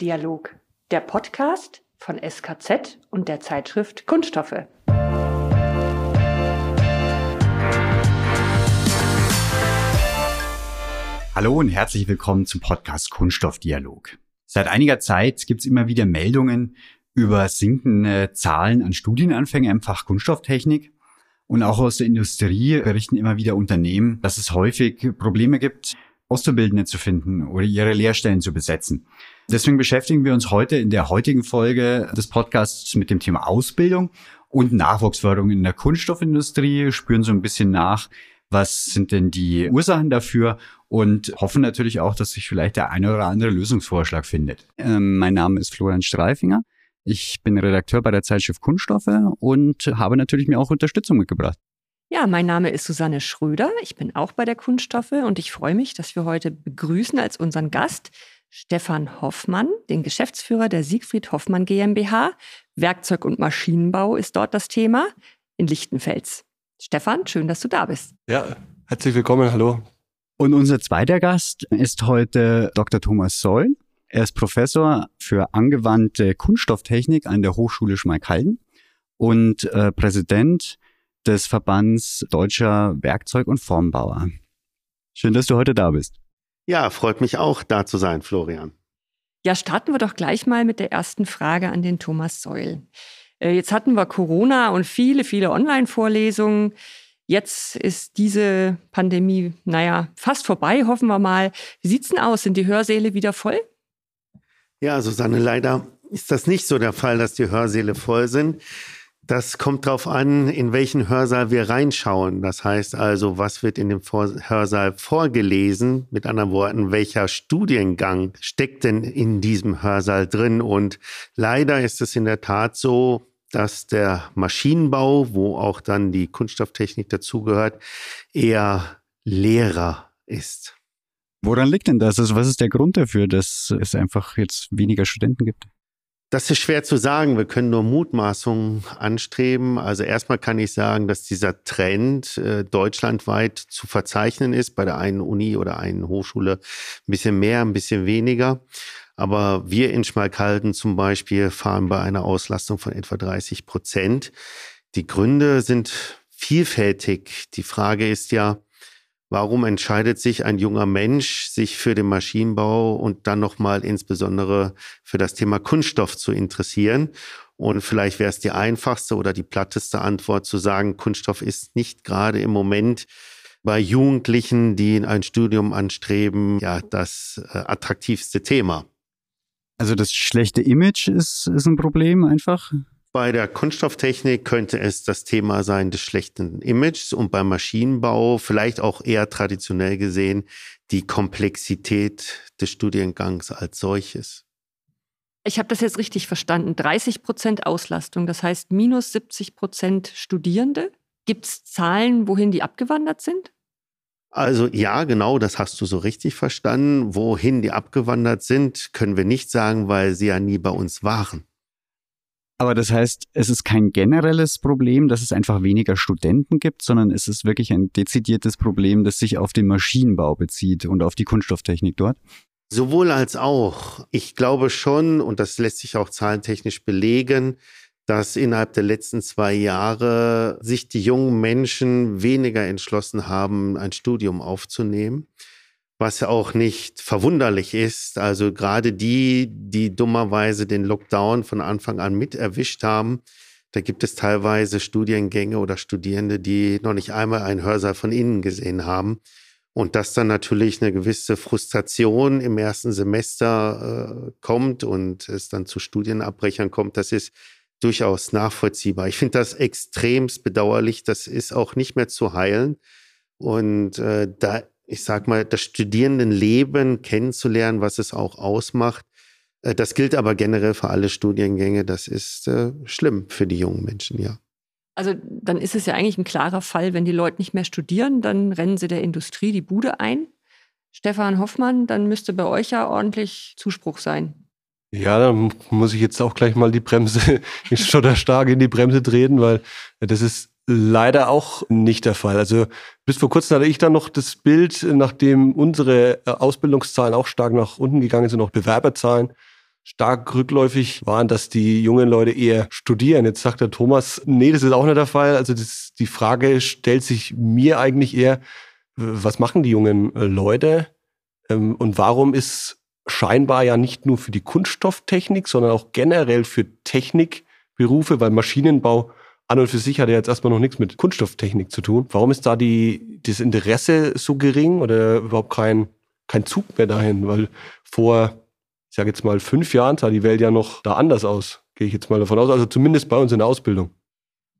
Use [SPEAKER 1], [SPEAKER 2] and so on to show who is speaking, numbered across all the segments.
[SPEAKER 1] Kunststoffdialog, der Podcast von SKZ und der Zeitschrift Kunststoffe.
[SPEAKER 2] Hallo und herzlich willkommen zum Podcast Kunststoffdialog. Seit einiger Zeit gibt es immer wieder Meldungen über sinkende Zahlen an Studienanfängen im Fach Kunststofftechnik. Und auch aus der Industrie berichten immer wieder Unternehmen, dass es häufig Probleme gibt, Auszubildende zu finden oder ihre Lehrstellen zu besetzen. Deswegen beschäftigen wir uns heute in der heutigen Folge des Podcasts mit dem Thema Ausbildung und Nachwuchsförderung in der Kunststoffindustrie, spüren so ein bisschen nach, was sind denn die Ursachen dafür und hoffen natürlich auch, dass sich vielleicht der eine oder andere Lösungsvorschlag findet. Ähm, mein Name ist Florian Streifinger. Ich bin Redakteur bei der Zeitschrift Kunststoffe und habe natürlich mir auch Unterstützung mitgebracht.
[SPEAKER 1] Ja, mein Name ist Susanne Schröder. Ich bin auch bei der Kunststoffe und ich freue mich, dass wir heute begrüßen als unseren Gast Stefan Hoffmann, den Geschäftsführer der Siegfried Hoffmann GmbH. Werkzeug und Maschinenbau ist dort das Thema in Lichtenfels. Stefan, schön, dass du da bist.
[SPEAKER 3] Ja, herzlich willkommen. Hallo.
[SPEAKER 2] Und unser zweiter Gast ist heute Dr. Thomas Soll. Er ist Professor für angewandte Kunststofftechnik an der Hochschule Schmalkalden und äh, Präsident des Verbands Deutscher Werkzeug- und Formbauer. Schön, dass du heute da bist.
[SPEAKER 4] Ja, freut mich auch, da zu sein, Florian.
[SPEAKER 1] Ja, starten wir doch gleich mal mit der ersten Frage an den Thomas Seul. Äh, jetzt hatten wir Corona und viele, viele Online-Vorlesungen. Jetzt ist diese Pandemie, naja, fast vorbei, hoffen wir mal. Wie sieht's denn aus? Sind die Hörsäle wieder voll?
[SPEAKER 4] Ja, Susanne, leider ist das nicht so der Fall, dass die Hörsäle voll sind. Das kommt darauf an, in welchen Hörsaal wir reinschauen. Das heißt also, was wird in dem Hörsaal vorgelesen? Mit anderen Worten, welcher Studiengang steckt denn in diesem Hörsaal drin? Und leider ist es in der Tat so, dass der Maschinenbau, wo auch dann die Kunststofftechnik dazugehört, eher leerer ist.
[SPEAKER 2] Woran liegt denn das? Also was ist der Grund dafür, dass es einfach jetzt weniger Studenten gibt?
[SPEAKER 4] Das ist schwer zu sagen. Wir können nur Mutmaßungen anstreben. Also erstmal kann ich sagen, dass dieser Trend äh, deutschlandweit zu verzeichnen ist. Bei der einen Uni oder einen Hochschule ein bisschen mehr, ein bisschen weniger. Aber wir in Schmalkalden zum Beispiel fahren bei einer Auslastung von etwa 30 Prozent. Die Gründe sind vielfältig. Die Frage ist ja, Warum entscheidet sich ein junger Mensch, sich für den Maschinenbau und dann nochmal insbesondere für das Thema Kunststoff zu interessieren? Und vielleicht wäre es die einfachste oder die platteste Antwort zu sagen, Kunststoff ist nicht gerade im Moment bei Jugendlichen, die ein Studium anstreben, ja, das äh, attraktivste Thema.
[SPEAKER 2] Also das schlechte Image ist, ist ein Problem einfach?
[SPEAKER 4] Bei der Kunststofftechnik könnte es das Thema sein des schlechten Images und beim Maschinenbau vielleicht auch eher traditionell gesehen die Komplexität des Studiengangs als solches.
[SPEAKER 1] Ich habe das jetzt richtig verstanden. 30 Prozent Auslastung, das heißt minus 70 Prozent Studierende. Gibt es Zahlen, wohin die abgewandert sind?
[SPEAKER 4] Also ja, genau, das hast du so richtig verstanden. Wohin die abgewandert sind, können wir nicht sagen, weil sie ja nie bei uns waren.
[SPEAKER 2] Aber das heißt, es ist kein generelles Problem, dass es einfach weniger Studenten gibt, sondern es ist wirklich ein dezidiertes Problem, das sich auf den Maschinenbau bezieht und auf die Kunststofftechnik dort.
[SPEAKER 4] Sowohl als auch. Ich glaube schon, und das lässt sich auch zahlentechnisch belegen, dass innerhalb der letzten zwei Jahre sich die jungen Menschen weniger entschlossen haben, ein Studium aufzunehmen was auch nicht verwunderlich ist. Also gerade die, die dummerweise den Lockdown von Anfang an mit erwischt haben, da gibt es teilweise Studiengänge oder Studierende, die noch nicht einmal einen Hörsaal von innen gesehen haben. Und dass dann natürlich eine gewisse Frustration im ersten Semester äh, kommt und es dann zu Studienabbrechern kommt, das ist durchaus nachvollziehbar. Ich finde das extremst bedauerlich. Das ist auch nicht mehr zu heilen. Und äh, da ich sag mal, das Studierendenleben kennenzulernen, was es auch ausmacht. Äh, das gilt aber generell für alle Studiengänge. Das ist äh, schlimm für die jungen Menschen, ja.
[SPEAKER 1] Also dann ist es ja eigentlich ein klarer Fall, wenn die Leute nicht mehr studieren, dann rennen sie der Industrie die Bude ein. Stefan Hoffmann, dann müsste bei euch ja ordentlich Zuspruch sein.
[SPEAKER 3] Ja, dann muss ich jetzt auch gleich mal die Bremse, schon da stark in die Bremse treten, weil das ist leider auch nicht der Fall. Also bis vor kurzem hatte ich dann noch das Bild, nachdem unsere äh, Ausbildungszahlen auch stark nach unten gegangen sind, auch Bewerberzahlen, stark rückläufig waren, dass die jungen Leute eher studieren. Jetzt sagt der Thomas, nee, das ist auch nicht der Fall. Also das, die Frage stellt sich mir eigentlich eher, was machen die jungen äh, Leute ähm, und warum ist scheinbar ja nicht nur für die Kunststofftechnik, sondern auch generell für Technikberufe, weil Maschinenbau an und für sich hat ja jetzt erstmal noch nichts mit Kunststofftechnik zu tun. Warum ist da die, das Interesse so gering oder überhaupt kein, kein Zug mehr dahin? Weil vor, ich sage jetzt mal, fünf Jahren sah die Welt ja noch da anders aus, gehe ich jetzt mal davon aus. Also zumindest bei uns in der Ausbildung.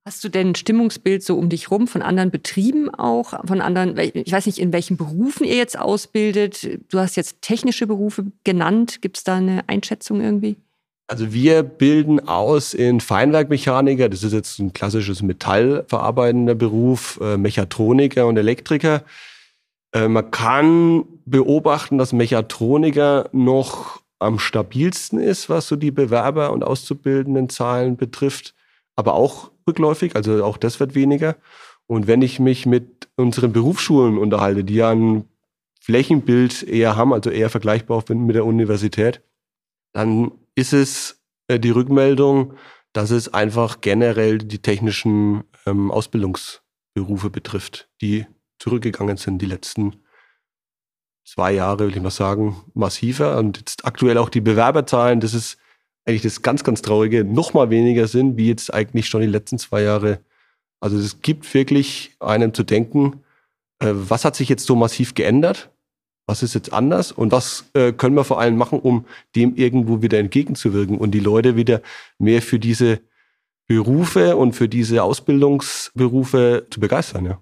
[SPEAKER 1] Hast du denn ein Stimmungsbild so um dich rum von anderen Betrieben auch, von anderen, ich weiß nicht, in welchen Berufen ihr jetzt ausbildet? Du hast jetzt technische Berufe genannt. Gibt es da eine Einschätzung irgendwie?
[SPEAKER 3] Also wir bilden aus in Feinwerkmechaniker, das ist jetzt ein klassisches metallverarbeitender Beruf, äh, Mechatroniker und Elektriker. Äh, man kann beobachten, dass Mechatroniker noch am stabilsten ist, was so die Bewerber und auszubildenden Zahlen betrifft, aber auch rückläufig, also auch das wird weniger. Und wenn ich mich mit unseren Berufsschulen unterhalte, die ja ein Flächenbild eher haben, also eher vergleichbar mit der Universität, dann ist es äh, die Rückmeldung, dass es einfach generell die technischen ähm, Ausbildungsberufe betrifft, die zurückgegangen sind die letzten zwei Jahre, will ich mal sagen, massiver. Und jetzt aktuell auch die Bewerberzahlen, das ist eigentlich das ganz, ganz Traurige, noch mal weniger sind, wie jetzt eigentlich schon die letzten zwei Jahre. Also es gibt wirklich einen zu denken, äh, was hat sich jetzt so massiv geändert? Was ist jetzt anders und was äh, können wir vor allem machen, um dem irgendwo wieder entgegenzuwirken und die Leute wieder mehr für diese Berufe und für diese Ausbildungsberufe zu begeistern, ja.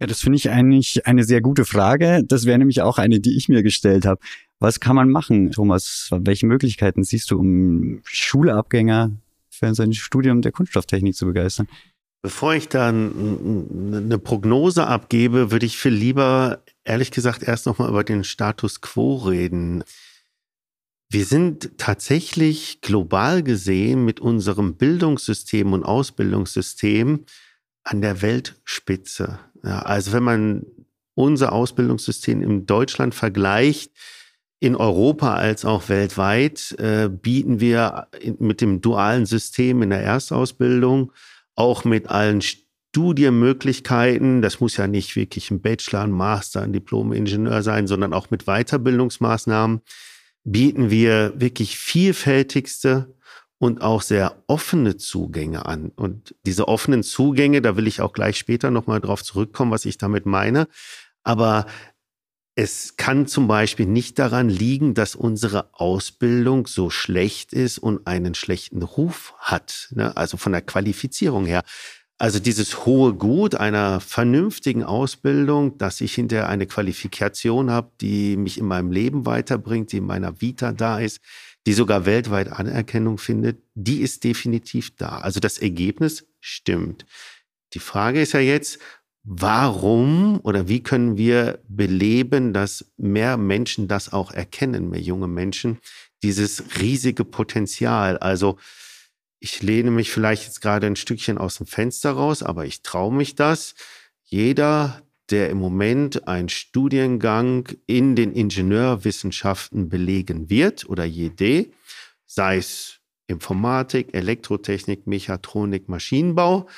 [SPEAKER 2] Ja, das finde ich eigentlich eine sehr gute Frage. Das wäre nämlich auch eine, die ich mir gestellt habe. Was kann man machen, Thomas? Welche Möglichkeiten siehst du, um Schulabgänger für sein Studium der Kunststofftechnik zu begeistern?
[SPEAKER 4] Bevor ich da eine Prognose abgebe, würde ich viel lieber ehrlich gesagt erst nochmal über den Status quo reden. Wir sind tatsächlich global gesehen mit unserem Bildungssystem und Ausbildungssystem an der Weltspitze. Ja, also wenn man unser Ausbildungssystem in Deutschland vergleicht, in Europa als auch weltweit, äh, bieten wir mit dem dualen System in der Erstausbildung, auch mit allen Studienmöglichkeiten. Das muss ja nicht wirklich ein Bachelor, ein Master, ein Diplom-Ingenieur sein, sondern auch mit Weiterbildungsmaßnahmen bieten wir wirklich vielfältigste und auch sehr offene Zugänge an. Und diese offenen Zugänge, da will ich auch gleich später nochmal drauf zurückkommen, was ich damit meine. Aber es kann zum Beispiel nicht daran liegen, dass unsere Ausbildung so schlecht ist und einen schlechten Ruf hat. Ne? Also von der Qualifizierung her. Also dieses hohe Gut einer vernünftigen Ausbildung, dass ich hinterher eine Qualifikation habe, die mich in meinem Leben weiterbringt, die in meiner Vita da ist, die sogar weltweit Anerkennung findet, die ist definitiv da. Also das Ergebnis stimmt. Die Frage ist ja jetzt, warum oder wie können wir beleben, dass mehr Menschen das auch erkennen, mehr junge Menschen, dieses riesige Potenzial. Also ich lehne mich vielleicht jetzt gerade ein Stückchen aus dem Fenster raus, aber ich traue mich das. Jeder, der im Moment einen Studiengang in den Ingenieurwissenschaften belegen wird oder jede, sei es Informatik, Elektrotechnik, Mechatronik, Maschinenbau,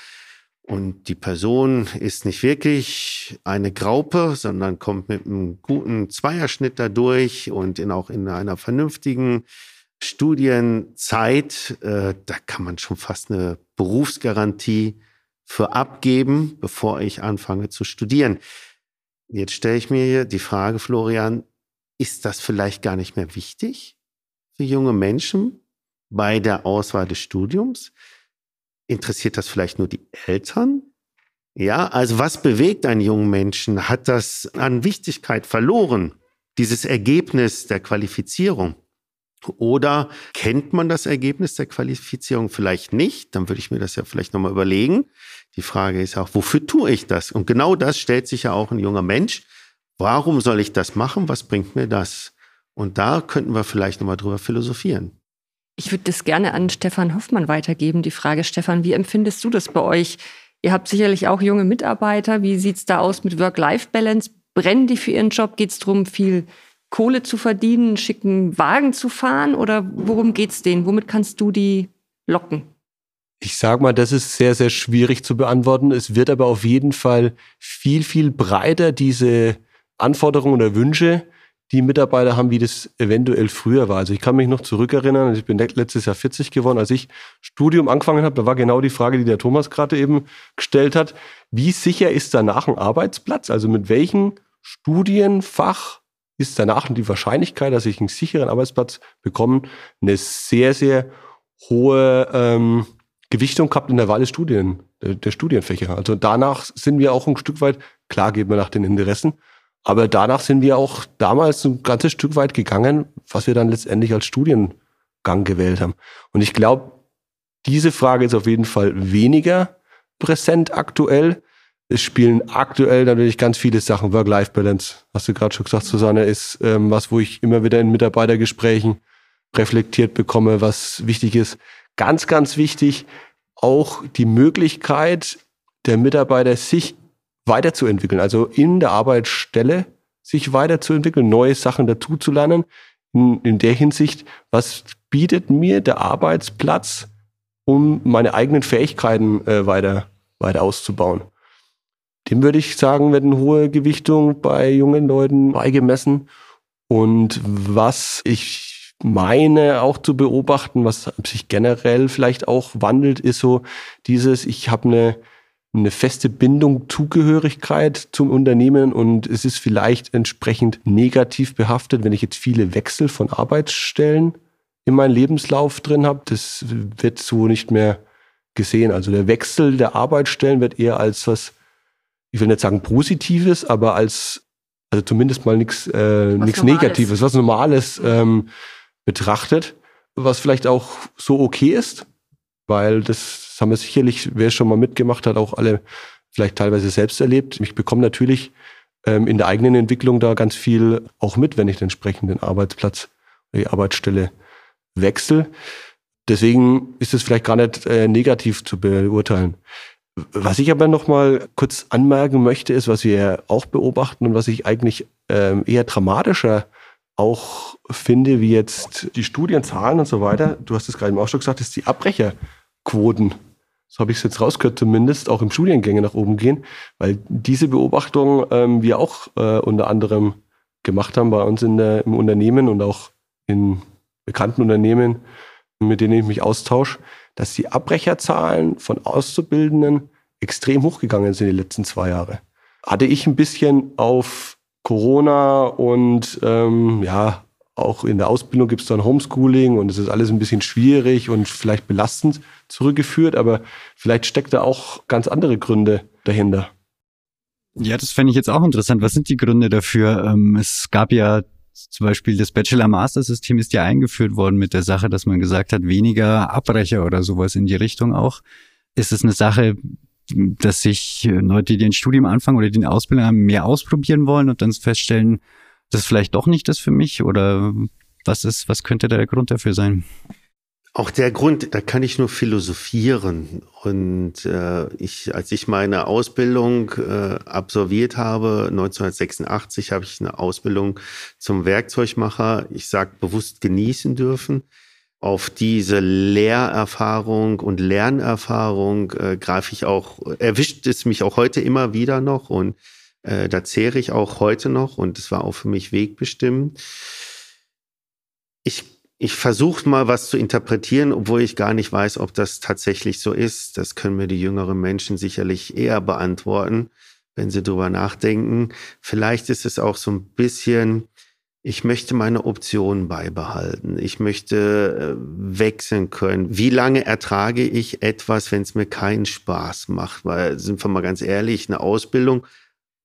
[SPEAKER 4] und die Person ist nicht wirklich eine Graupe, sondern kommt mit einem guten Zweierschnitt dadurch und in, auch in einer vernünftigen Studienzeit, äh, da kann man schon fast eine Berufsgarantie für abgeben, bevor ich anfange zu studieren. Jetzt stelle ich mir hier die Frage, Florian, ist das vielleicht gar nicht mehr wichtig für junge Menschen bei der Auswahl des Studiums? Interessiert das vielleicht nur die Eltern? Ja, also was bewegt einen jungen Menschen? Hat das an Wichtigkeit verloren? Dieses Ergebnis der Qualifizierung? Oder kennt man das Ergebnis der Qualifizierung vielleicht nicht? Dann würde ich mir das ja vielleicht nochmal überlegen. Die Frage ist auch, wofür tue ich das? Und genau das stellt sich ja auch ein junger Mensch. Warum soll ich das machen? Was bringt mir das? Und da könnten wir vielleicht nochmal drüber philosophieren.
[SPEAKER 1] Ich würde das gerne an Stefan Hoffmann weitergeben. Die Frage, Stefan, wie empfindest du das bei euch? Ihr habt sicherlich auch junge Mitarbeiter. Wie sieht es da aus mit Work-Life-Balance? Brennen die für ihren Job? Geht es darum, viel Kohle zu verdienen, einen schicken Wagen zu fahren oder worum geht's denen? Womit kannst du die locken?
[SPEAKER 3] Ich sag mal, das ist sehr, sehr schwierig zu beantworten. Es wird aber auf jeden Fall viel, viel breiter, diese Anforderungen oder Wünsche, die Mitarbeiter haben, wie das eventuell früher war. Also ich kann mich noch zurückerinnern, ich bin letztes Jahr 40 geworden, als ich Studium angefangen habe, da war genau die Frage, die der Thomas gerade eben gestellt hat. Wie sicher ist danach ein Arbeitsplatz? Also mit welchem Studienfach ist danach die Wahrscheinlichkeit, dass ich einen sicheren Arbeitsplatz bekomme, eine sehr, sehr hohe ähm, Gewichtung gehabt in der Wahl des Studien, der, der Studienfächer. Also danach sind wir auch ein Stück weit, klar geht man nach den Interessen, aber danach sind wir auch damals ein ganzes Stück weit gegangen, was wir dann letztendlich als Studiengang gewählt haben. Und ich glaube, diese Frage ist auf jeden Fall weniger präsent aktuell. Es spielen aktuell natürlich ganz viele Sachen. Work-Life-Balance, hast du gerade schon gesagt, Susanne, ist ähm, was, wo ich immer wieder in Mitarbeitergesprächen reflektiert bekomme, was wichtig ist. Ganz, ganz wichtig, auch die Möglichkeit der Mitarbeiter, sich weiterzuentwickeln, also in der Arbeitsstelle sich weiterzuentwickeln, neue Sachen dazuzulernen. In, in der Hinsicht, was bietet mir der Arbeitsplatz, um meine eigenen Fähigkeiten äh, weiter, weiter auszubauen? Dem würde ich sagen, wird eine hohe Gewichtung bei jungen Leuten beigemessen. Und was ich meine auch zu beobachten, was sich generell vielleicht auch wandelt, ist so dieses, ich habe eine eine feste Bindung, Zugehörigkeit zum Unternehmen und es ist vielleicht entsprechend negativ behaftet, wenn ich jetzt viele Wechsel von Arbeitsstellen in meinem Lebenslauf drin habe. Das wird so nicht mehr gesehen. Also der Wechsel der Arbeitsstellen wird eher als was, ich will nicht sagen Positives, aber als, also zumindest mal nichts äh, nichts Negatives, was Normales ähm, betrachtet, was vielleicht auch so okay ist, weil das das haben wir sicherlich, wer schon mal mitgemacht hat, auch alle vielleicht teilweise selbst erlebt. Ich bekomme natürlich ähm, in der eigenen Entwicklung da ganz viel auch mit, wenn ich den entsprechenden Arbeitsplatz, die Arbeitsstelle wechsle. Deswegen ist es vielleicht gar nicht äh, negativ zu beurteilen. Was ich aber noch mal kurz anmerken möchte, ist, was wir auch beobachten und was ich eigentlich ähm, eher dramatischer auch finde, wie jetzt die Studienzahlen und so weiter. Du hast es gerade im Ausdruck gesagt, ist die Abbrecherquoten so habe ich es jetzt rausgehört zumindest, auch im Studiengänge nach oben gehen, weil diese Beobachtung ähm, wir auch äh, unter anderem gemacht haben bei uns in der, im Unternehmen und auch in bekannten Unternehmen, mit denen ich mich austausche, dass die Abbrecherzahlen von Auszubildenden extrem hochgegangen sind in den letzten zwei Jahren. Hatte ich ein bisschen auf Corona und ähm, ja, auch in der Ausbildung gibt es dann Homeschooling und es ist alles ein bisschen schwierig und vielleicht belastend zurückgeführt, aber vielleicht steckt da auch ganz andere Gründe dahinter.
[SPEAKER 2] Ja, das fände ich jetzt auch interessant. Was sind die Gründe dafür? Ähm, es gab ja zum Beispiel das Bachelor-Master-System ist ja eingeführt worden mit der Sache, dass man gesagt hat, weniger Abbrecher oder sowas in die Richtung auch. Ist es eine Sache, dass sich Leute, die ein Studium anfangen oder die eine Ausbildung haben, mehr ausprobieren wollen und dann feststellen, das ist vielleicht doch nicht das für mich oder was ist, was könnte da der Grund dafür sein?
[SPEAKER 4] Auch der Grund, da kann ich nur philosophieren. Und äh, ich, als ich meine Ausbildung äh, absolviert habe, 1986, habe ich eine Ausbildung zum Werkzeugmacher, ich sage bewusst genießen dürfen. Auf diese Lehrerfahrung und Lernerfahrung äh, greife ich auch, erwischt es mich auch heute immer wieder noch und äh, da zehre ich auch heute noch und es war auch für mich wegbestimmend. Ich ich versuche mal was zu interpretieren, obwohl ich gar nicht weiß, ob das tatsächlich so ist. Das können mir die jüngeren Menschen sicherlich eher beantworten, wenn sie drüber nachdenken. Vielleicht ist es auch so ein bisschen, ich möchte meine Optionen beibehalten. Ich möchte äh, wechseln können. Wie lange ertrage ich etwas, wenn es mir keinen Spaß macht? Weil, sind wir mal ganz ehrlich, eine Ausbildung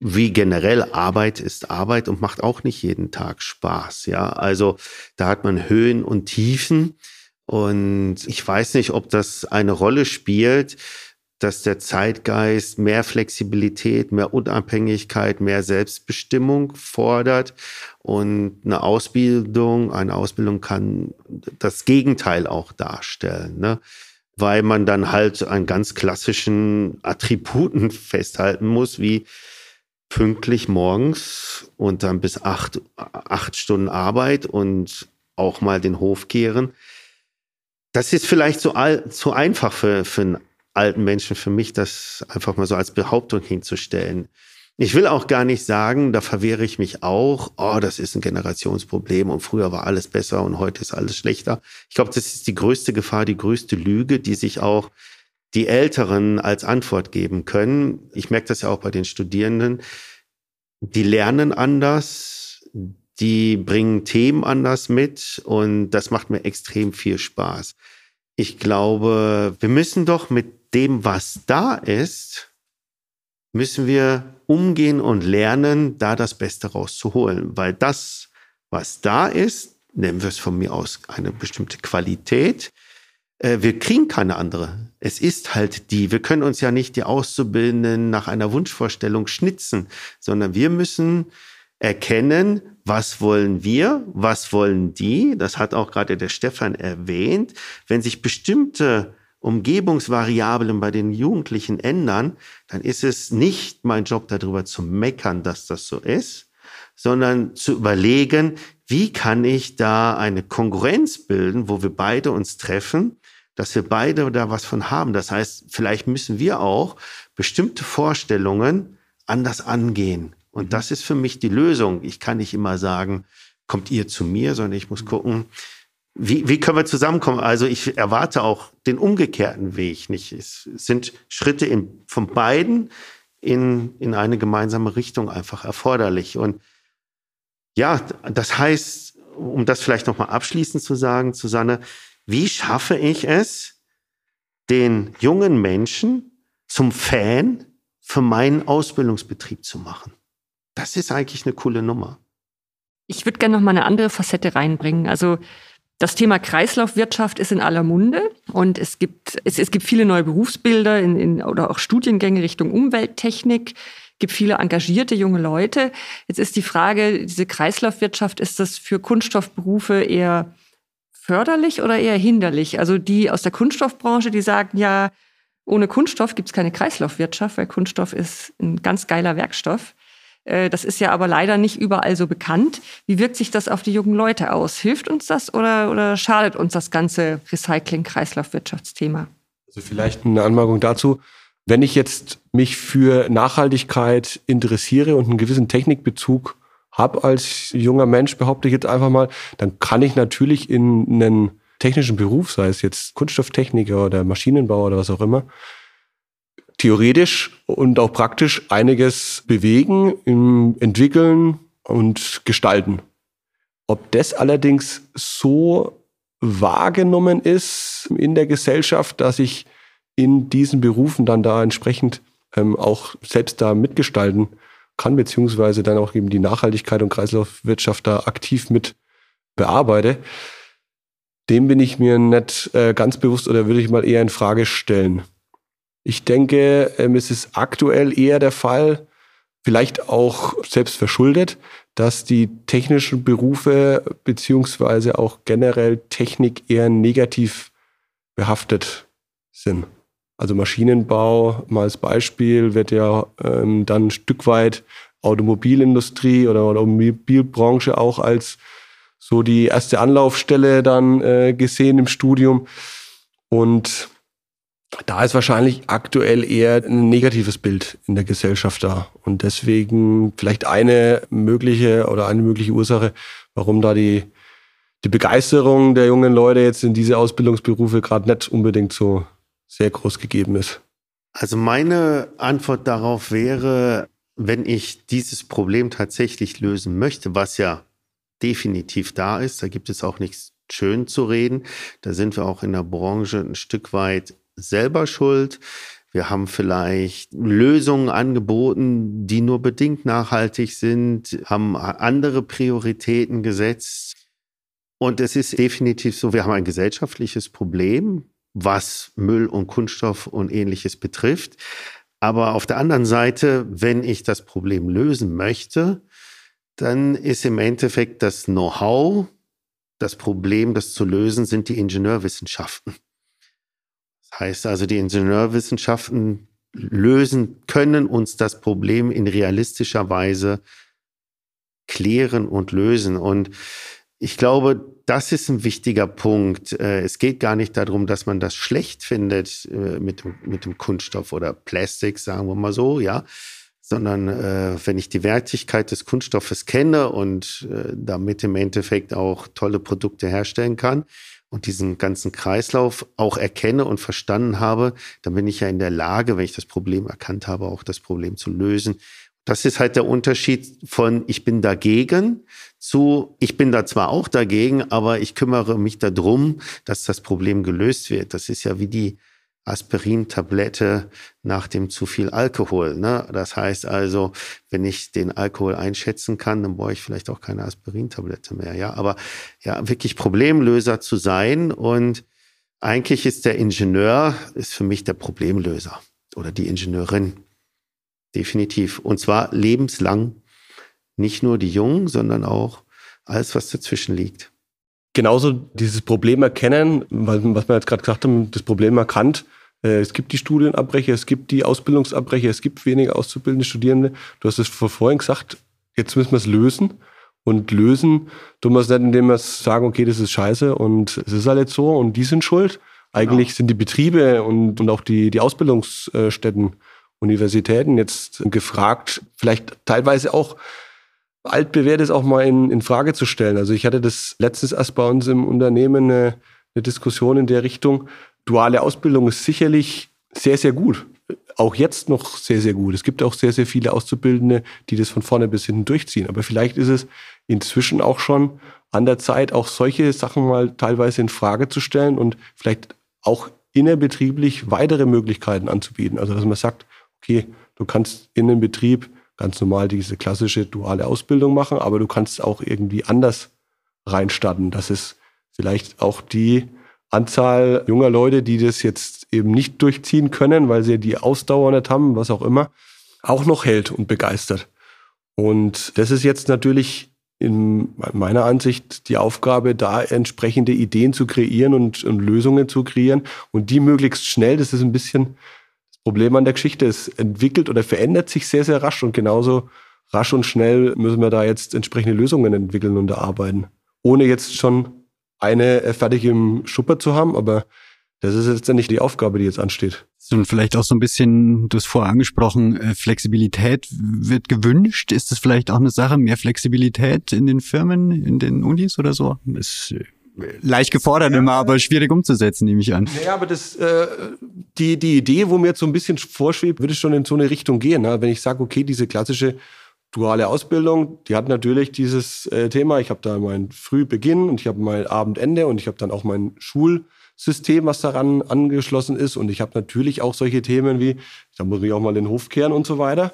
[SPEAKER 4] wie generell Arbeit ist Arbeit und macht auch nicht jeden Tag Spaß. Ja, also da hat man Höhen und Tiefen. Und ich weiß nicht, ob das eine Rolle spielt, dass der Zeitgeist mehr Flexibilität, mehr Unabhängigkeit, mehr Selbstbestimmung fordert. Und eine Ausbildung, eine Ausbildung kann das Gegenteil auch darstellen. Ne? Weil man dann halt an ganz klassischen Attributen festhalten muss, wie pünktlich morgens und dann bis acht, acht Stunden Arbeit und auch mal den Hof kehren. Das ist vielleicht zu, all, zu einfach für, für einen alten Menschen, für mich, das einfach mal so als Behauptung hinzustellen. Ich will auch gar nicht sagen, da verwehre ich mich auch, oh, das ist ein Generationsproblem und früher war alles besser und heute ist alles schlechter. Ich glaube, das ist die größte Gefahr, die größte Lüge, die sich auch die Älteren als Antwort geben können. Ich merke das ja auch bei den Studierenden. Die lernen anders, die bringen Themen anders mit und das macht mir extrem viel Spaß. Ich glaube, wir müssen doch mit dem, was da ist, müssen wir umgehen und lernen, da das Beste rauszuholen. Weil das, was da ist, nennen wir es von mir aus eine bestimmte Qualität, äh, wir kriegen keine andere. Es ist halt die. Wir können uns ja nicht die Auszubildenden nach einer Wunschvorstellung schnitzen, sondern wir müssen erkennen, was wollen wir, was wollen die. Das hat auch gerade der Stefan erwähnt. Wenn sich bestimmte Umgebungsvariablen bei den Jugendlichen ändern, dann ist es nicht mein Job darüber zu meckern, dass das so ist, sondern zu überlegen, wie kann ich da eine Konkurrenz bilden, wo wir beide uns treffen, dass wir beide da was von haben. Das heißt, vielleicht müssen wir auch bestimmte Vorstellungen anders angehen. Und das ist für mich die Lösung. Ich kann nicht immer sagen, kommt ihr zu mir, sondern ich muss gucken, wie, wie können wir zusammenkommen? Also ich erwarte auch den umgekehrten Weg nicht. Es sind Schritte in, von beiden in, in eine gemeinsame Richtung einfach erforderlich. Und ja, das heißt, um das vielleicht nochmal abschließend zu sagen, Susanne, wie schaffe ich es, den jungen Menschen zum Fan für meinen Ausbildungsbetrieb zu machen? Das ist eigentlich eine coole Nummer.
[SPEAKER 1] Ich würde gerne noch mal eine andere Facette reinbringen. Also das Thema Kreislaufwirtschaft ist in aller Munde und es gibt, es, es gibt viele neue Berufsbilder in, in, oder auch Studiengänge Richtung Umwelttechnik, gibt viele engagierte junge Leute. Jetzt ist die Frage, diese Kreislaufwirtschaft, ist das für Kunststoffberufe eher förderlich oder eher hinderlich? Also die aus der Kunststoffbranche, die sagen, ja, ohne Kunststoff gibt es keine Kreislaufwirtschaft, weil Kunststoff ist ein ganz geiler Werkstoff. Äh, das ist ja aber leider nicht überall so bekannt. Wie wirkt sich das auf die jungen Leute aus? Hilft uns das oder, oder schadet uns das ganze Recycling-Kreislaufwirtschaftsthema?
[SPEAKER 3] Also vielleicht eine Anmerkung dazu. Wenn ich jetzt mich für Nachhaltigkeit interessiere und einen gewissen Technikbezug habe als junger Mensch, behaupte ich jetzt einfach mal, dann kann ich natürlich in einen technischen Beruf, sei es jetzt Kunststofftechniker oder Maschinenbauer oder was auch immer, theoretisch und auch praktisch einiges bewegen, Entwickeln und gestalten. Ob das allerdings so wahrgenommen ist in der Gesellschaft, dass ich in diesen Berufen dann da entsprechend ähm, auch selbst da mitgestalten kann, beziehungsweise dann auch eben die Nachhaltigkeit und Kreislaufwirtschaft da aktiv mit bearbeite, dem bin ich mir nicht äh, ganz bewusst oder würde ich mal eher in Frage stellen. Ich denke, ähm, es ist aktuell eher der Fall, vielleicht auch selbst verschuldet, dass die technischen Berufe beziehungsweise auch generell Technik eher negativ behaftet sind. Also Maschinenbau mal als Beispiel wird ja ähm, dann ein Stück weit Automobilindustrie oder Automobilbranche auch als so die erste Anlaufstelle dann äh, gesehen im Studium. Und da ist wahrscheinlich aktuell eher ein negatives Bild in der Gesellschaft da. Und deswegen vielleicht eine mögliche oder eine mögliche Ursache, warum da die, die Begeisterung der jungen Leute jetzt in diese Ausbildungsberufe gerade nicht unbedingt so sehr groß gegeben ist?
[SPEAKER 4] Also meine Antwort darauf wäre, wenn ich dieses Problem tatsächlich lösen möchte, was ja definitiv da ist, da gibt es auch nichts schön zu reden, da sind wir auch in der Branche ein Stück weit selber schuld. Wir haben vielleicht Lösungen angeboten, die nur bedingt nachhaltig sind, haben andere Prioritäten gesetzt. Und es ist definitiv so, wir haben ein gesellschaftliches Problem was Müll und Kunststoff und ähnliches betrifft. Aber auf der anderen Seite, wenn ich das Problem lösen möchte, dann ist im Endeffekt das Know-how, das Problem, das zu lösen, sind die Ingenieurwissenschaften. Das heißt also, die Ingenieurwissenschaften lösen, können uns das Problem in realistischer Weise klären und lösen. Und ich glaube, das ist ein wichtiger Punkt. Äh, es geht gar nicht darum, dass man das schlecht findet äh, mit dem, mit dem Kunststoff oder Plastik, sagen wir mal so, ja. Sondern äh, wenn ich die Wertigkeit des Kunststoffes kenne und damit im Endeffekt auch tolle Produkte herstellen kann und diesen ganzen Kreislauf auch erkenne und verstanden habe, dann bin ich ja in der Lage, wenn ich das Problem erkannt habe, auch das Problem zu lösen. Das ist halt der Unterschied von ich bin dagegen zu ich bin da zwar auch dagegen, aber ich kümmere mich darum, dass das Problem gelöst wird. Das ist ja wie die Aspirin-Tablette nach dem zu viel Alkohol. Ne? Das heißt also, wenn ich den Alkohol einschätzen kann, dann brauche ich vielleicht auch keine Aspirin-Tablette mehr. Ja, aber ja, wirklich Problemlöser zu sein und eigentlich ist der Ingenieur ist für mich der Problemlöser oder die Ingenieurin. Definitiv. Und zwar lebenslang. Nicht nur die Jungen, sondern auch alles, was dazwischen liegt.
[SPEAKER 3] Genauso dieses Problem erkennen, was wir jetzt gerade gesagt haben, das Problem erkannt. Äh, es gibt die Studienabbrecher, es gibt die Ausbildungsabbrecher, es gibt weniger auszubildende Studierende. Du hast es vorhin gesagt, jetzt müssen wir es lösen. Und lösen tun wir es nicht, indem wir sagen, okay, das ist scheiße und es ist halt jetzt so und die sind schuld. Eigentlich genau. sind die Betriebe und, und auch die, die Ausbildungsstätten Universitäten jetzt gefragt, vielleicht teilweise auch altbewährtes auch mal in, in Frage zu stellen. Also ich hatte das letztens erst bei uns im Unternehmen eine, eine Diskussion in der Richtung. Duale Ausbildung ist sicherlich sehr, sehr gut. Auch jetzt noch sehr, sehr gut. Es gibt auch sehr, sehr viele Auszubildende, die das von vorne bis hinten durchziehen. Aber vielleicht ist es inzwischen auch schon an der Zeit, auch solche Sachen mal teilweise in Frage zu stellen und vielleicht auch innerbetrieblich weitere Möglichkeiten anzubieten. Also dass man sagt, okay, du kannst in einem Betrieb ganz normal diese klassische duale Ausbildung machen, aber du kannst auch irgendwie anders reinstarten. Das ist vielleicht auch die Anzahl junger Leute, die das jetzt eben nicht durchziehen können, weil sie die Ausdauer nicht haben, was auch immer, auch noch hält und begeistert. Und das ist jetzt natürlich in meiner Ansicht die Aufgabe, da entsprechende Ideen zu kreieren und, und Lösungen zu kreieren und die möglichst schnell, das ist ein bisschen Problem an der Geschichte. Es entwickelt oder verändert sich sehr, sehr rasch und genauso rasch und schnell müssen wir da jetzt entsprechende Lösungen entwickeln und erarbeiten. Ohne jetzt schon eine äh, fertig im Schupper zu haben, aber das ist jetzt nicht die Aufgabe, die jetzt ansteht.
[SPEAKER 2] Und vielleicht auch so ein bisschen, du hast vorher angesprochen, äh, Flexibilität wird gewünscht. Ist das vielleicht auch eine Sache, mehr Flexibilität in den Firmen, in den Unis oder so? Ist leicht gefordert ja, immer, aber schwierig umzusetzen, nehme ich an.
[SPEAKER 3] Naja, aber das, äh, die, die Idee, wo mir jetzt so ein bisschen vorschwebt, würde schon in so eine Richtung gehen. Ne? Wenn ich sage, okay, diese klassische duale Ausbildung, die hat natürlich dieses äh, Thema, ich habe da mein Frühbeginn und ich habe mein Abendende und ich habe dann auch mein Schulsystem, was daran angeschlossen ist. Und ich habe natürlich auch solche Themen wie, da muss ich auch mal den Hof kehren und so weiter.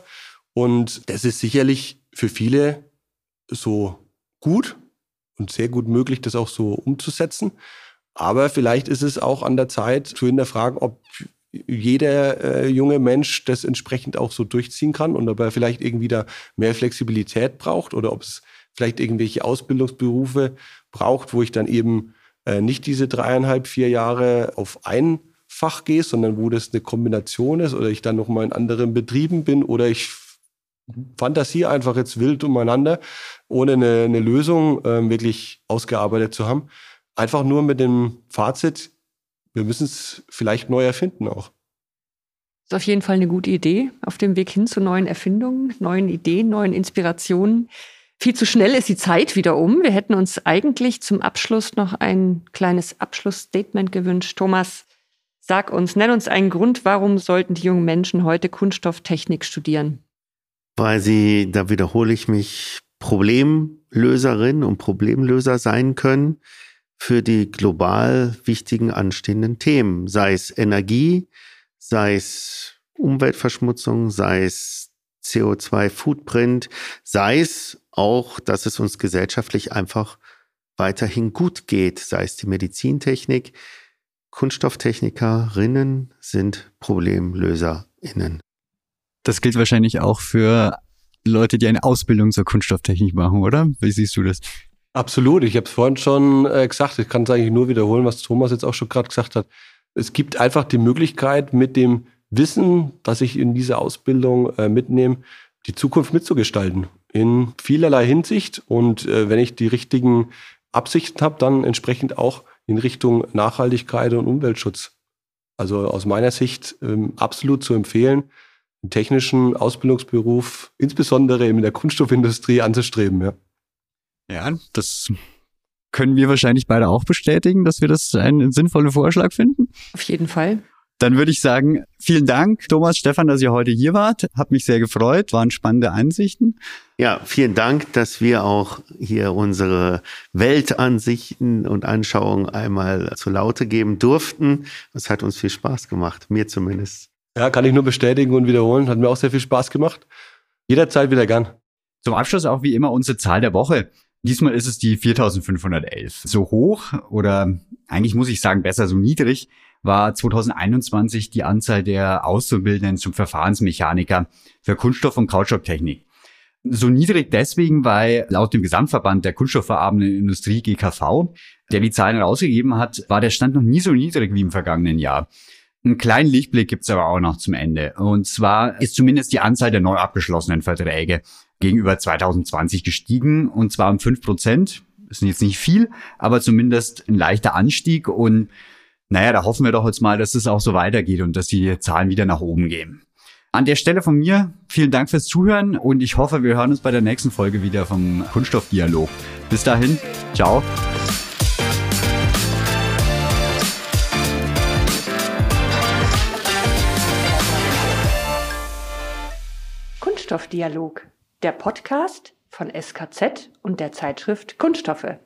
[SPEAKER 3] Und das ist sicherlich für viele so gut, und sehr gut möglich, das auch so umzusetzen. Aber vielleicht ist es auch an der Zeit zu hinterfragen, ob jeder äh, junge Mensch das entsprechend auch so durchziehen kann und ob er vielleicht irgendwie da mehr Flexibilität braucht oder ob es vielleicht irgendwelche Ausbildungsberufe braucht, wo ich dann eben äh, nicht diese dreieinhalb, vier Jahre auf ein Fach gehe, sondern wo das eine Kombination ist oder ich dann nochmal in anderen Betrieben bin oder ich fantasiere einfach jetzt wild umeinander, ohne eine, eine Lösung äh, wirklich ausgearbeitet zu haben. Einfach nur mit dem Fazit, wir müssen es vielleicht neu erfinden auch.
[SPEAKER 1] Das ist auf jeden Fall eine gute Idee auf dem Weg hin zu neuen Erfindungen, neuen Ideen, neuen Inspirationen. Viel zu schnell ist die Zeit wieder um. Wir hätten uns eigentlich zum Abschluss noch ein kleines Abschlussstatement gewünscht. Thomas, sag uns, nenn uns einen Grund, warum sollten die jungen Menschen heute Kunststofftechnik studieren?
[SPEAKER 4] Weil sie, da wiederhole ich mich, Problemlöserin und Problemlöser sein können für die global wichtigen anstehenden Themen, sei es Energie, sei es Umweltverschmutzung, sei es CO2-Footprint, sei es auch, dass es uns gesellschaftlich einfach weiterhin gut geht, sei es die Medizintechnik. Kunststofftechnikerinnen sind Problemlöserinnen.
[SPEAKER 2] Das gilt wahrscheinlich auch für Leute, die eine Ausbildung zur Kunststofftechnik machen, oder? Wie siehst du das?
[SPEAKER 3] Absolut. Ich habe es vorhin schon äh, gesagt. Ich kann es eigentlich nur wiederholen, was Thomas jetzt auch schon gerade gesagt hat. Es gibt einfach die Möglichkeit, mit dem Wissen, das ich in diese Ausbildung äh, mitnehme, die Zukunft mitzugestalten. In vielerlei Hinsicht. Und äh, wenn ich die richtigen Absichten habe, dann entsprechend auch in Richtung Nachhaltigkeit und Umweltschutz. Also aus meiner Sicht ähm, absolut zu empfehlen, technischen Ausbildungsberuf, insbesondere in der Kunststoffindustrie, anzustreben. Ja,
[SPEAKER 2] ja das können wir wahrscheinlich beide auch bestätigen, dass wir das einen sinnvollen Vorschlag finden.
[SPEAKER 1] Auf jeden Fall.
[SPEAKER 2] Dann würde ich sagen, vielen Dank, Thomas, Stefan, dass ihr heute hier wart. Hat mich sehr gefreut, waren spannende Einsichten.
[SPEAKER 4] Ja, vielen Dank, dass wir auch hier unsere Weltansichten und Anschauungen einmal zu Laute geben durften. Es hat uns viel Spaß gemacht, mir zumindest.
[SPEAKER 3] Ja, kann ich nur bestätigen und wiederholen. Hat mir auch sehr viel Spaß gemacht. Jederzeit wieder gern.
[SPEAKER 2] Zum Abschluss auch wie immer unsere Zahl der Woche. Diesmal ist es die 4511. So hoch oder eigentlich muss ich sagen besser so niedrig war 2021 die Anzahl der Auszubildenden zum Verfahrensmechaniker für Kunststoff- und Kautschukttechnik. So niedrig deswegen, weil laut dem Gesamtverband der kunststoffverarbeitenden Industrie GKV, der die Zahlen rausgegeben hat, war der Stand noch nie so niedrig wie im vergangenen Jahr. Einen kleinen Lichtblick gibt's aber auch noch zum Ende. Und zwar ist zumindest die Anzahl der neu abgeschlossenen Verträge gegenüber 2020 gestiegen, und zwar um fünf Prozent. Ist jetzt nicht viel, aber zumindest ein leichter Anstieg. Und naja, da hoffen wir doch jetzt mal, dass es auch so weitergeht und dass die Zahlen wieder nach oben gehen. An der Stelle von mir vielen Dank fürs Zuhören und ich hoffe, wir hören uns bei der nächsten Folge wieder vom Kunststoffdialog. Bis dahin, ciao.
[SPEAKER 1] Kunststoffdialog, der Podcast von SKZ und der Zeitschrift Kunststoffe.